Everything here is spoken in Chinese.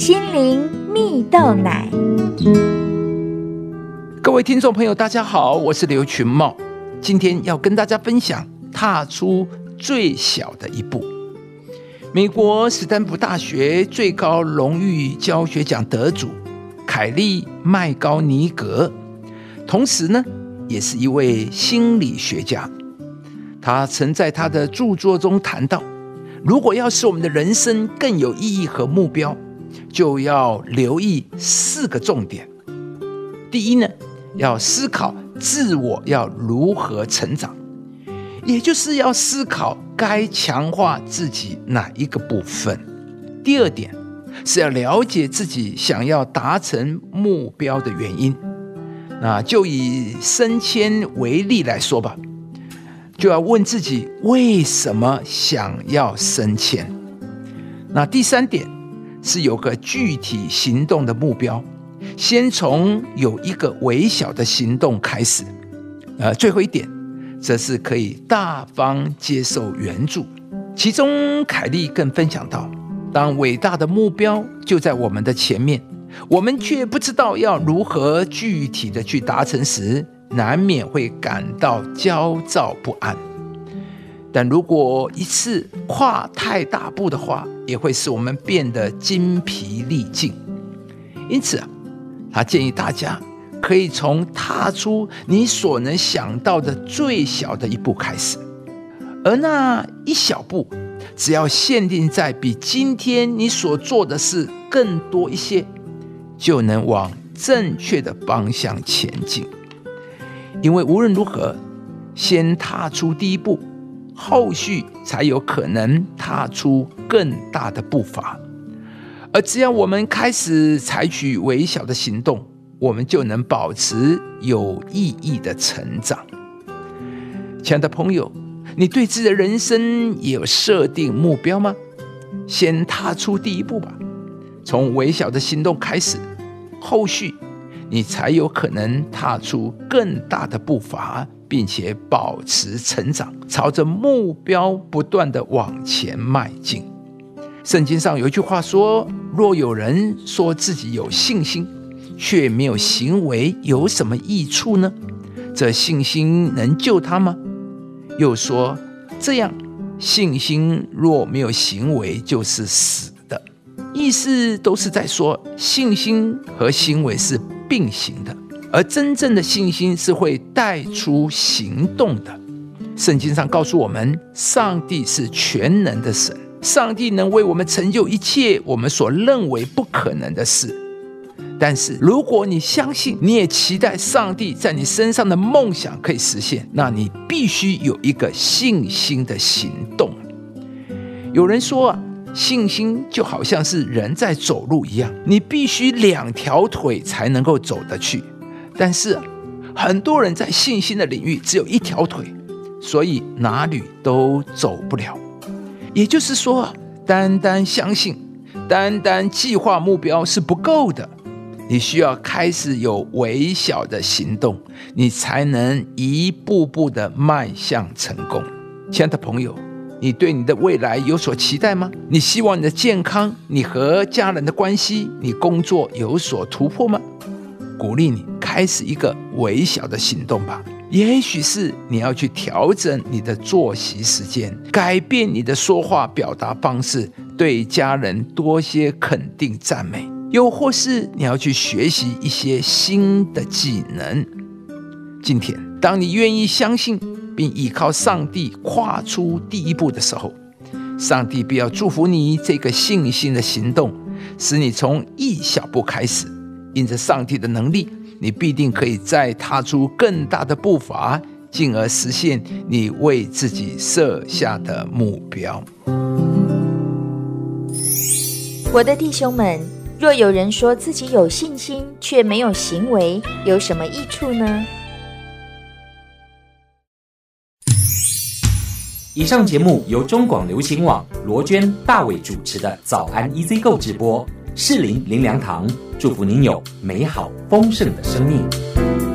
心灵蜜豆奶。各位听众朋友，大家好，我是刘群茂，今天要跟大家分享踏出最小的一步。美国斯坦福大学最高荣誉教学奖得主凯利麦高尼格，同时呢，也是一位心理学家。他曾在他的著作中谈到，如果要使我们的人生更有意义和目标，就要留意四个重点。第一呢，要思考自我要如何成长。也就是要思考该强化自己哪一个部分。第二点是要了解自己想要达成目标的原因。那就以升迁为例来说吧，就要问自己为什么想要升迁。那第三点是有个具体行动的目标，先从有一个微小的行动开始。呃，最后一点。则是可以大方接受援助。其中，凯利更分享到，当伟大的目标就在我们的前面，我们却不知道要如何具体的去达成时，难免会感到焦躁不安。但如果一次跨太大步的话，也会使我们变得精疲力尽。因此啊，他建议大家。可以从踏出你所能想到的最小的一步开始，而那一小步，只要限定在比今天你所做的事更多一些，就能往正确的方向前进。因为无论如何，先踏出第一步，后续才有可能踏出更大的步伐。而只要我们开始采取微小的行动，我们就能保持有意义的成长。亲爱的朋友，你对自己的人生也有设定目标吗？先踏出第一步吧，从微小的行动开始，后续你才有可能踏出更大的步伐，并且保持成长，朝着目标不断的往前迈进。圣经上有一句话说：“若有人说自己有信心。”却没有行为，有什么益处呢？这信心能救他吗？又说，这样信心若没有行为，就是死的。意思都是在说，信心和行为是并行的，而真正的信心是会带出行动的。圣经上告诉我们，上帝是全能的神，上帝能为我们成就一切我们所认为不可能的事。但是，如果你相信，你也期待上帝在你身上的梦想可以实现，那你必须有一个信心的行动。有人说，信心就好像是人在走路一样，你必须两条腿才能够走得去。但是，很多人在信心的领域只有一条腿，所以哪里都走不了。也就是说，单单相信、单单计划目标是不够的。你需要开始有微小的行动，你才能一步步的迈向成功。亲爱的朋友，你对你的未来有所期待吗？你希望你的健康、你和家人的关系、你工作有所突破吗？鼓励你开始一个微小的行动吧。也许是你要去调整你的作息时间，改变你的说话表达方式，对家人多些肯定赞美。又或是你要去学习一些新的技能。今天，当你愿意相信并依靠上帝跨出第一步的时候，上帝必要祝福你这个信心的行动，使你从一小步开始。因着上帝的能力，你必定可以再踏出更大的步伐，进而实现你为自己设下的目标。我的弟兄们。若有人说自己有信心，却没有行为，有什么益处呢？以上节目由中广流行网罗娟、大伟主持的早安 EZ 购直播，适林林良堂祝福您有美好丰盛的生命。